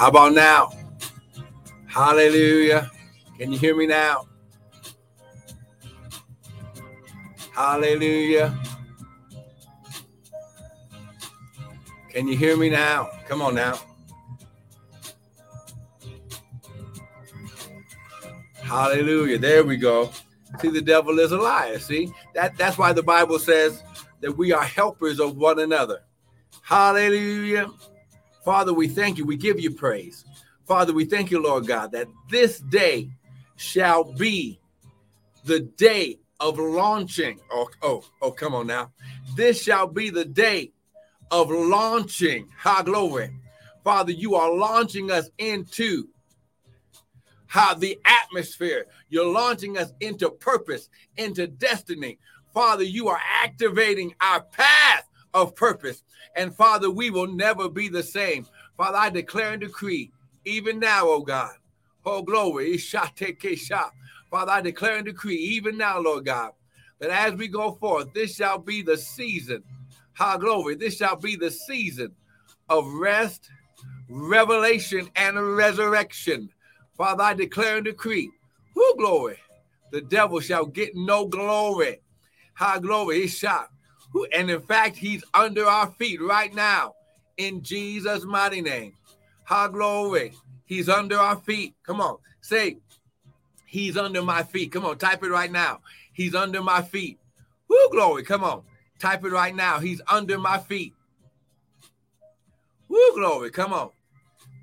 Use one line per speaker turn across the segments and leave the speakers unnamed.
How about now? Hallelujah. Can you hear me now? Hallelujah. Can you hear me now? Come on now. Hallelujah. There we go. See, the devil is a liar. See, that, that's why the Bible says that we are helpers of one another. Hallelujah. Father, we thank you. We give you praise. Father, we thank you, Lord God, that this day shall be the day of launching. Oh, oh, oh, come on now. This shall be the day of launching. High glory. Father, you are launching us into how the atmosphere. You're launching us into purpose, into destiny. Father, you are activating our path of purpose. And Father, we will never be the same. Father, I declare and decree, even now, oh God, oh glory, Father, I declare and decree, even now, Lord God, that as we go forth, this shall be the season, how glory, this shall be the season of rest, revelation, and resurrection. Father, I declare and decree, who glory, the devil shall get no glory. High glory, he's shot. And in fact, he's under our feet right now in Jesus' mighty name. High glory. He's under our feet. Come on. Say, He's under my feet. Come on. Type it right now. He's under my feet. Woo, glory. Come on. Type it right now. He's under my feet. Woo, glory. Come on.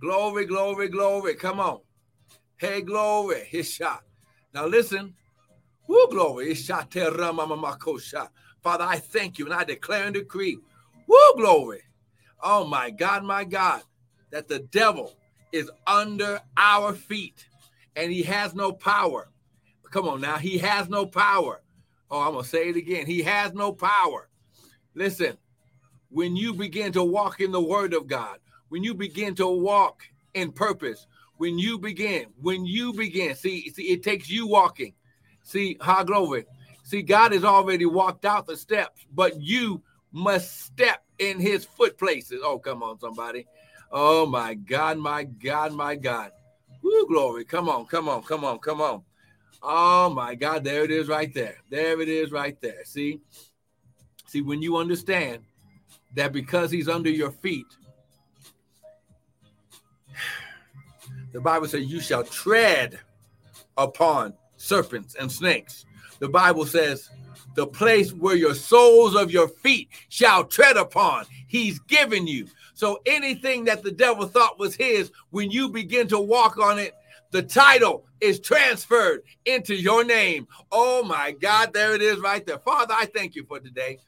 Glory, glory, glory. Come on. Hey, glory. His shot. Now listen. Woo, glory. Father, I thank you and I declare and decree, woo, glory. Oh my God, my God, that the devil is under our feet and he has no power. Come on now, he has no power. Oh, I'm going to say it again. He has no power. Listen, when you begin to walk in the word of God, when you begin to walk in purpose, when you begin, when you begin, see, see, it takes you walking. See, glory. See, God has already walked out the steps, but you must step in his foot places. Oh, come on, somebody. Oh, my God, my God, my God. Woo, glory. Come on, come on, come on, come on. Oh, my God. There it is right there. There it is right there. See? See, when you understand that because he's under your feet, the Bible says you shall tread upon serpents and snakes the Bible says, the place where your soles of your feet shall tread upon, he's given you. So anything that the devil thought was his, when you begin to walk on it, the title is transferred into your name. Oh my God, there it is right there. Father, I thank you for today.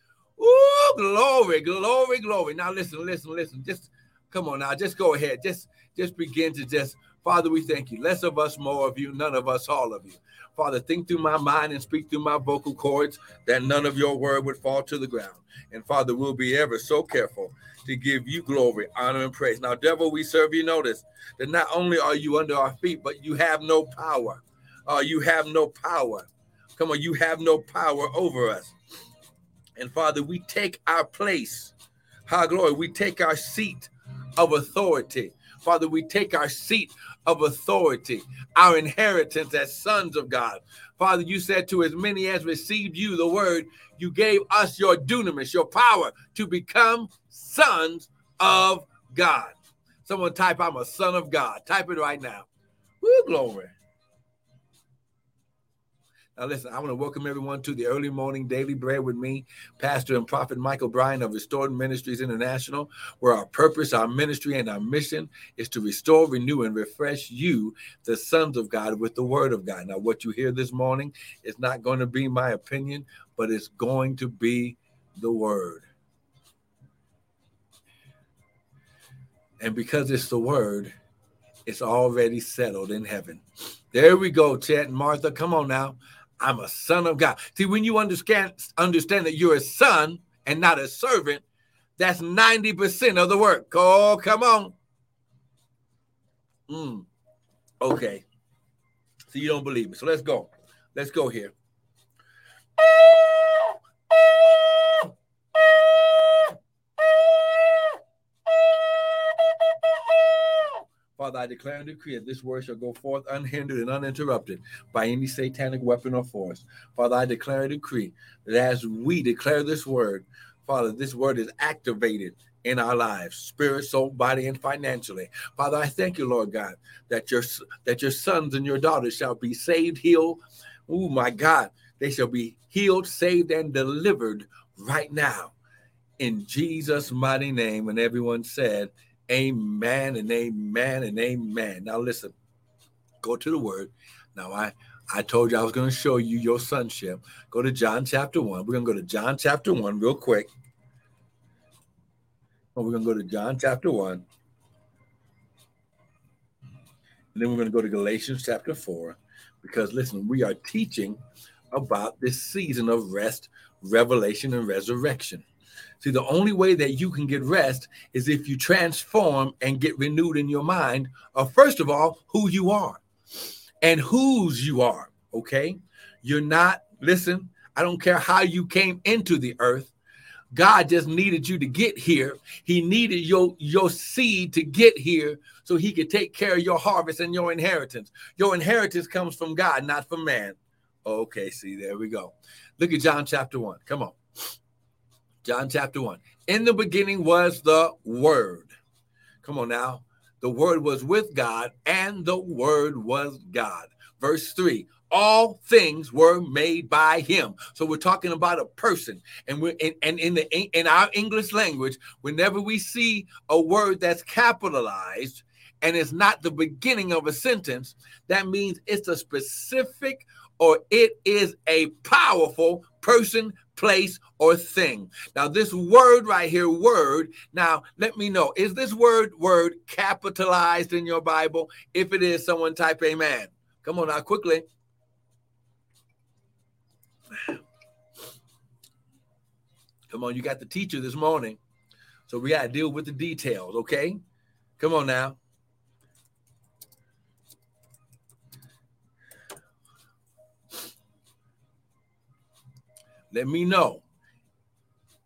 Ooh, glory, glory, glory. Now listen, listen, listen. Just come on now. Just go ahead. Just just begin to just Father, we thank you. Less of us, more of you, none of us, all of you. Father, think through my mind and speak through my vocal cords that none of your word would fall to the ground. And Father, we'll be ever so careful to give you glory, honor, and praise. Now, devil, we serve you. Notice that not only are you under our feet, but you have no power. Uh, you have no power. Come on, you have no power over us. And Father, we take our place. High glory. We take our seat of authority. Father, we take our seat of authority, our inheritance as sons of God. Father, you said to as many as received you the word, you gave us your dunamis, your power to become sons of God. Someone type, I'm a son of God. Type it right now. Woo, glory. Now, listen, I want to welcome everyone to the early morning daily bread with me, Pastor and Prophet Michael Bryan of Restored Ministries International, where our purpose, our ministry, and our mission is to restore, renew, and refresh you, the sons of God, with the word of God. Now, what you hear this morning is not going to be my opinion, but it's going to be the word. And because it's the word, it's already settled in heaven. There we go, Chet and Martha. Come on now. I'm a son of God. See, when you understand understand that you're a son and not a servant, that's 90% of the work. Oh, come on. Mm. Okay. So you don't believe me. So let's go. Let's go here. Father, I declare and decree that this word shall go forth unhindered and uninterrupted by any satanic weapon or force. Father, I declare and decree that as we declare this word, Father, this word is activated in our lives, spirit, soul, body, and financially. Father, I thank you, Lord God, that your that your sons and your daughters shall be saved, healed. Oh my God, they shall be healed, saved, and delivered right now. In Jesus' mighty name. And everyone said, Amen and amen and amen. Now listen, go to the word. Now I I told you I was going to show you your sonship. Go to John chapter 1. We're going to go to John chapter 1 real quick. And we're going to go to John chapter 1. And then we're going to go to Galatians chapter 4. Because listen, we are teaching about this season of rest, revelation, and resurrection. See, the only way that you can get rest is if you transform and get renewed in your mind of, first of all, who you are and whose you are. Okay. You're not, listen, I don't care how you came into the earth. God just needed you to get here. He needed your, your seed to get here so he could take care of your harvest and your inheritance. Your inheritance comes from God, not from man. Okay, see, there we go. Look at John chapter 1. Come on. John chapter 1. In the beginning was the Word. Come on now. The Word was with God, and the Word was God. Verse 3 all things were made by him so we're talking about a person and we're in, and in the in our english language whenever we see a word that's capitalized and it's not the beginning of a sentence that means it's a specific or it is a powerful person, place, or thing. Now, this word right here, word, now let me know, is this word, word capitalized in your Bible? If it is, someone type amen. Come on now, quickly. Come on, you got the teacher this morning. So we got to deal with the details, okay? Come on now. Let me know.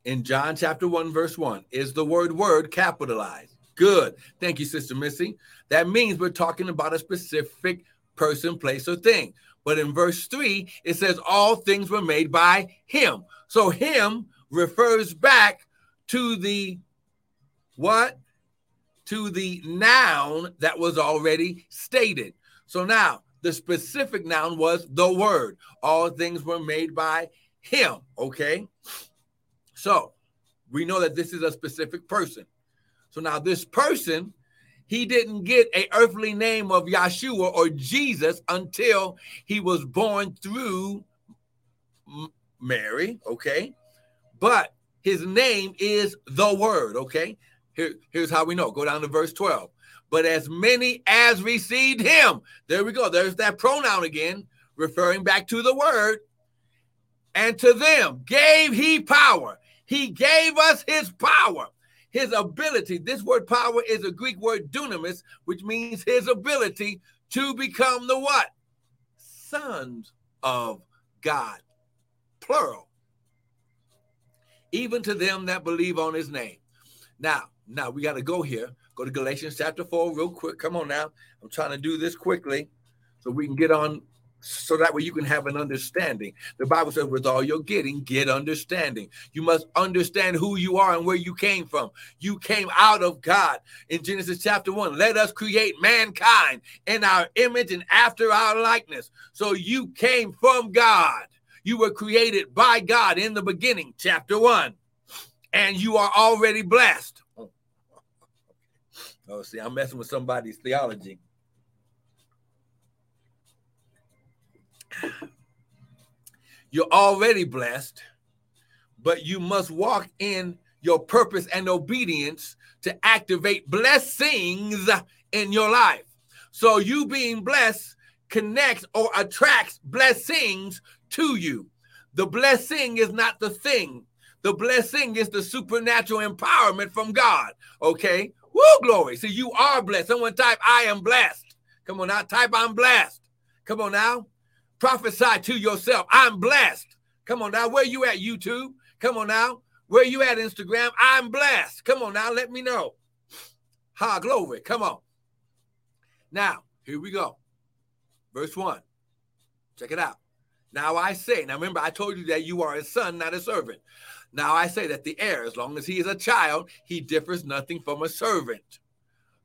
In John chapter 1, verse 1, is the word word capitalized? Good. Thank you, Sister Missy. That means we're talking about a specific person, place, or thing. But in verse 3, it says, All things were made by him. So him refers back to the what? To the noun that was already stated. So now the specific noun was the word. All things were made by him. Okay. So we know that this is a specific person. So now this person, he didn't get a earthly name of Yeshua or Jesus until he was born through Mary. Okay. But his name is the word. Okay. Here, here's how we know. Go down to verse 12. But as many as received him, there we go. There's that pronoun again, referring back to the word and to them gave he power. He gave us his power, his ability. This word power is a Greek word dunamis, which means his ability to become the what? Sons of God, plural. Even to them that believe on his name. Now, now we got to go here. Go to Galatians chapter 4 real quick. Come on now. I'm trying to do this quickly so we can get on so that way you can have an understanding. The Bible says, with all you're getting, get understanding. You must understand who you are and where you came from. You came out of God. In Genesis chapter 1, let us create mankind in our image and after our likeness. So you came from God. You were created by God in the beginning, chapter 1. And you are already blessed. Oh, oh see, I'm messing with somebody's theology. You're already blessed, but you must walk in your purpose and obedience to activate blessings in your life. So you being blessed connects or attracts blessings to you. The blessing is not the thing. The blessing is the supernatural empowerment from God. Okay. Woo, glory. So you are blessed. Someone type, I am blessed. Come on now. Type, I'm blessed. Come on now. Prophesy to yourself. I'm blessed. Come on now. Where you at, YouTube? Come on now. Where you at, Instagram? I'm blessed. Come on now. Let me know. Ha, glory. Come on. Now, here we go. Verse 1. Check it out. Now I say, now remember, I told you that you are a son, not a servant. Now I say that the heir, as long as he is a child, he differs nothing from a servant.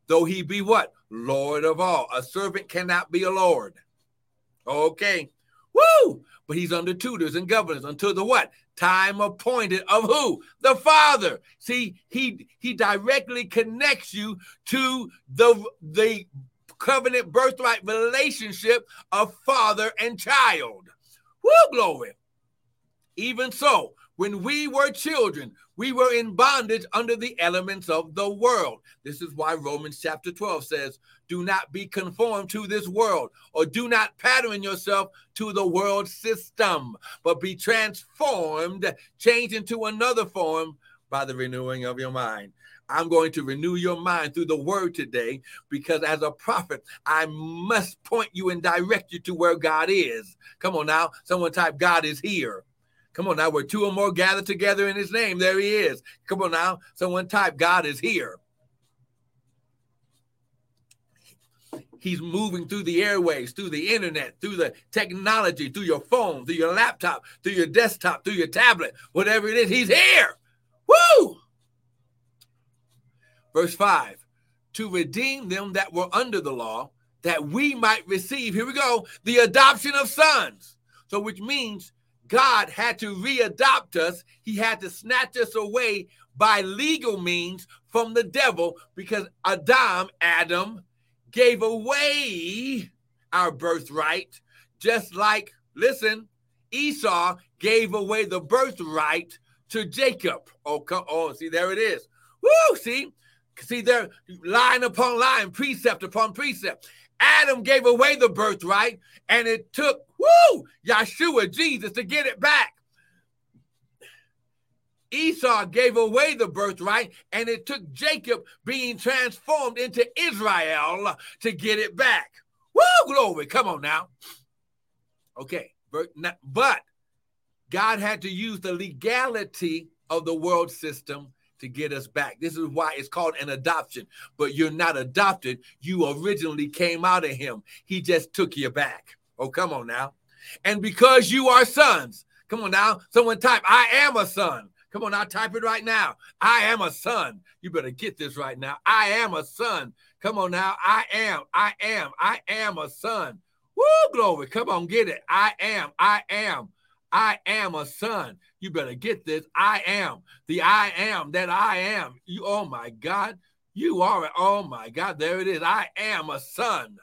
Though he be what? Lord of all. A servant cannot be a lord. Okay. Woo! But he's under tutors and governors until the what? Time appointed of who? The Father. See, he he directly connects you to the the covenant birthright relationship of father and child. Woo, glory. Even so, when we were children, we were in bondage under the elements of the world. This is why Romans chapter 12 says, Do not be conformed to this world, or do not pattern yourself to the world system, but be transformed, change into another form by the renewing of your mind. I'm going to renew your mind through the word today because as a prophet, I must point you and direct you to where God is. Come on now. Someone type, God is here. Come on now, where two or more gather together in his name, there he is. Come on now, someone type, God is here. He's moving through the airways, through the internet, through the technology, through your phone, through your laptop, through your desktop, through your tablet, whatever it is, he's here. Woo! Verse 5 to redeem them that were under the law, that we might receive, here we go, the adoption of sons. So, which means God had to readopt us. He had to snatch us away by legal means from the devil because Adam, Adam, gave away our birthright, just like, listen, Esau gave away the birthright to Jacob. Oh, come, oh, see, there it is. Woo, see, see, there, line upon line, precept upon precept. Adam gave away the birthright, and it took, woo, Yeshua, Jesus, to get it back. Esau gave away the birthright, and it took Jacob being transformed into Israel to get it back. Woo, glory. Come on now. Okay, but God had to use the legality of the world system to get us back. This is why it's called an adoption. But you're not adopted. You originally came out of him. He just took you back. Oh, come on now. And because you are sons, come on now. Someone type, I am a son. Come on now, type it right now. I am a son. You better get this right now. I am a son. Come on now. I am. I am. I am a son. Woo, glory. Come on, get it. I am. I am. I am a son. You better get this. I am the I am that I am. You, oh my God, you are. Oh my God, there it is. I am a son.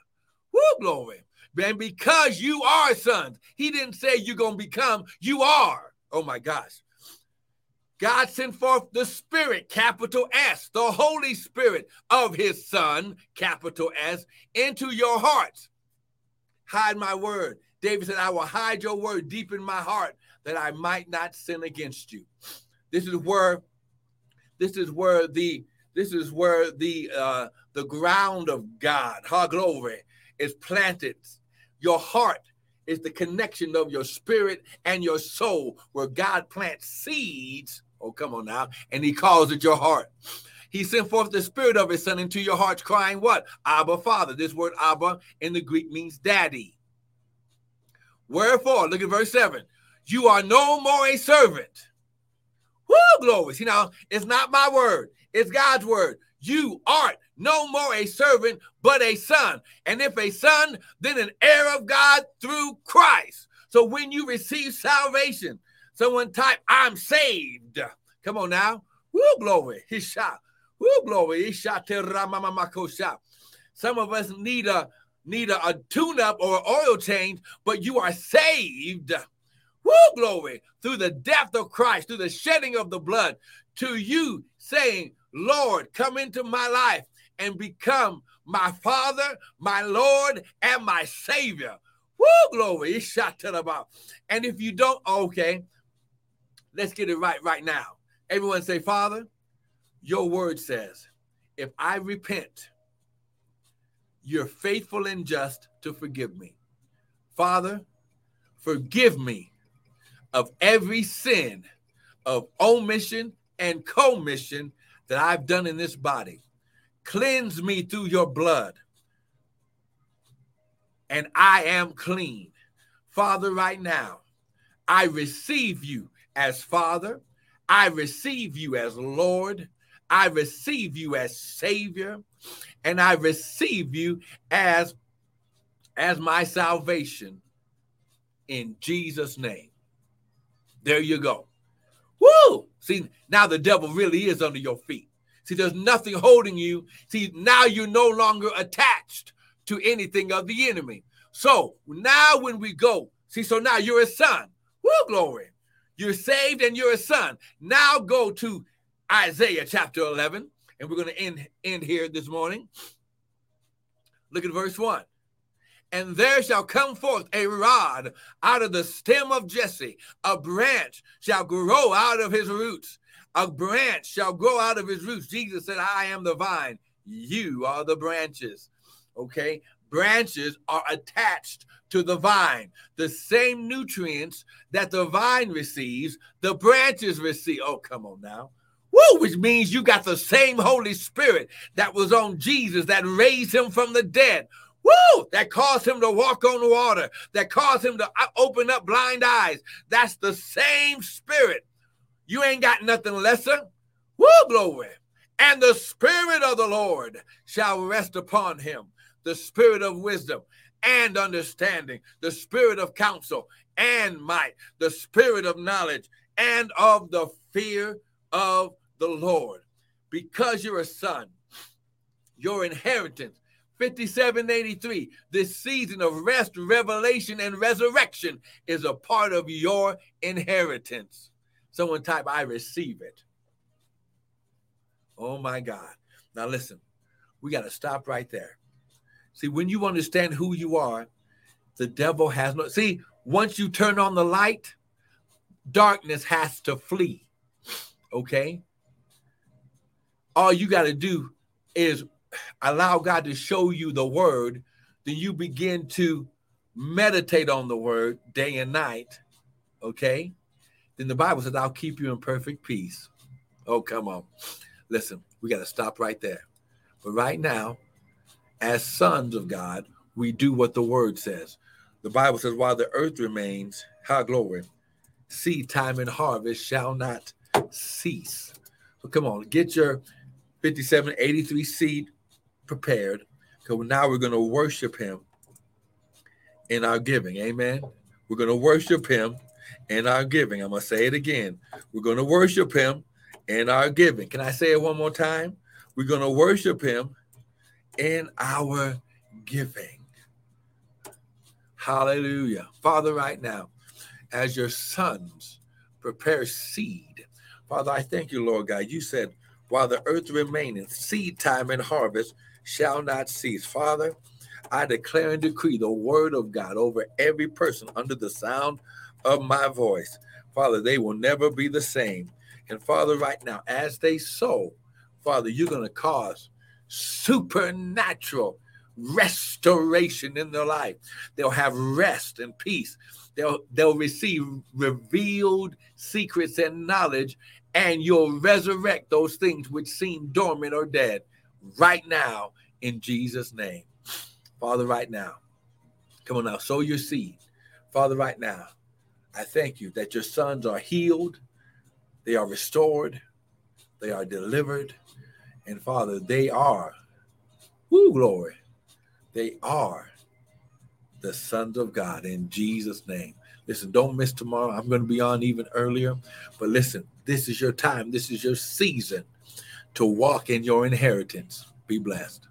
Woo, glory. And because you are sons, he didn't say you're going to become, you are. Oh my gosh. God sent forth the Spirit, capital S, the Holy Spirit of His Son, capital S, into your hearts. Hide my word. David said, I will hide your word deep in my heart that I might not sin against you. This is where this is where the this is where the uh the ground of God, ha glory, is planted. Your heart is the connection of your spirit and your soul, where God plants seeds. Oh, come on now, and He calls it your heart. He sent forth the spirit of his son into your hearts, crying, What? Abba, Father. This word Abba in the Greek means daddy. Wherefore, look at verse 7 you are no more a servant. Woo, glory. See, now, it's not my word, it's God's word. You art no more a servant, but a son. And if a son, then an heir of God through Christ. So when you receive salvation, someone type, I'm saved. Come on now. Woo, glory. He shot. Woo, glory. He shot. Some of us need a need a, a tune-up or oil change, but you are saved Woo, glory, through the death of Christ, through the shedding of the blood, to you saying, Lord, come into my life and become my Father, my Lord, and my Savior. Woo, glory. It's shot to the about. And if you don't, okay, let's get it right right now. Everyone say, Father, your word says, if I repent, you're faithful and just to forgive me. Father, forgive me of every sin of omission and commission that I've done in this body. Cleanse me through your blood. and I am clean. Father, right now, I receive you as Father. I receive you as Lord. I receive you as Savior. And I receive you as, as my salvation in Jesus' name. There you go. Woo! See, now the devil really is under your feet. See, there's nothing holding you. See, now you're no longer attached to anything of the enemy. So now when we go, see, so now you're a son. Woo, glory. You're saved and you're a son. Now go to Isaiah chapter 11, and we're going to end, end here this morning. Look at verse 1 and there shall come forth a rod out of the stem of Jesse. A branch shall grow out of his roots. A branch shall grow out of his roots. Jesus said, I am the vine. You are the branches. Okay. Branches are attached to the vine. The same nutrients that the vine receives, the branches receive. Oh, come on now. Woo, which means you got the same Holy Spirit that was on Jesus that raised him from the dead. Woo! That caused him to walk on water, that caused him to uh, open up blind eyes. That's the same spirit. You ain't got nothing lesser. Woo, glory. And the spirit of the Lord shall rest upon him the spirit of wisdom and understanding, the spirit of counsel and might, the spirit of knowledge and of the fear of the Lord. Because you're a son, your inheritance 5783. This season of rest, revelation, and resurrection is a part of your inheritance. Someone type, I receive it. Oh my God. Now listen, we got to stop right there. See, when you understand who you are, the devil has no. See, once you turn on the light, darkness has to flee. Okay? All you got to do is allow God to show you the word, then you begin to meditate on the word day and night. Okay? Then the Bible says, I'll keep you in perfect peace. Oh, come on. Listen, we got to stop right there. But right now, as sons of God, we do what the word says. The Bible says, while the earth remains, how glory, seed time and harvest shall not cease. So come on, get your 5783 seed prepared because now we're going to worship him in our giving. Amen. We're going to worship him in our giving. I'm going to say it again. We're going to worship him in our giving. Can I say it one more time? We're going to worship him in our giving. Hallelujah. Father, right now, as your sons prepare seed, Father, I thank you, Lord God. You said, while the earth remaineth, seed time and harvest shall not cease. Father, I declare and decree the word of God over every person under the sound of my voice. Father, they will never be the same. And Father, right now, as they sow, Father, you're going to cause supernatural restoration in their life. They'll have rest and peace. They'll they'll receive revealed secrets and knowledge, and you'll resurrect those things which seem dormant or dead right now in Jesus' name. Father, right now, come on now, sow your seed. Father, right now, I thank you that your sons are healed, they are restored, they are delivered, and Father, they are, woo, glory, they are the sons of God in Jesus' name. Listen, don't miss tomorrow. I'm going to be on even earlier. But listen, this is your time. This is your season to walk in your inheritance. Be blessed.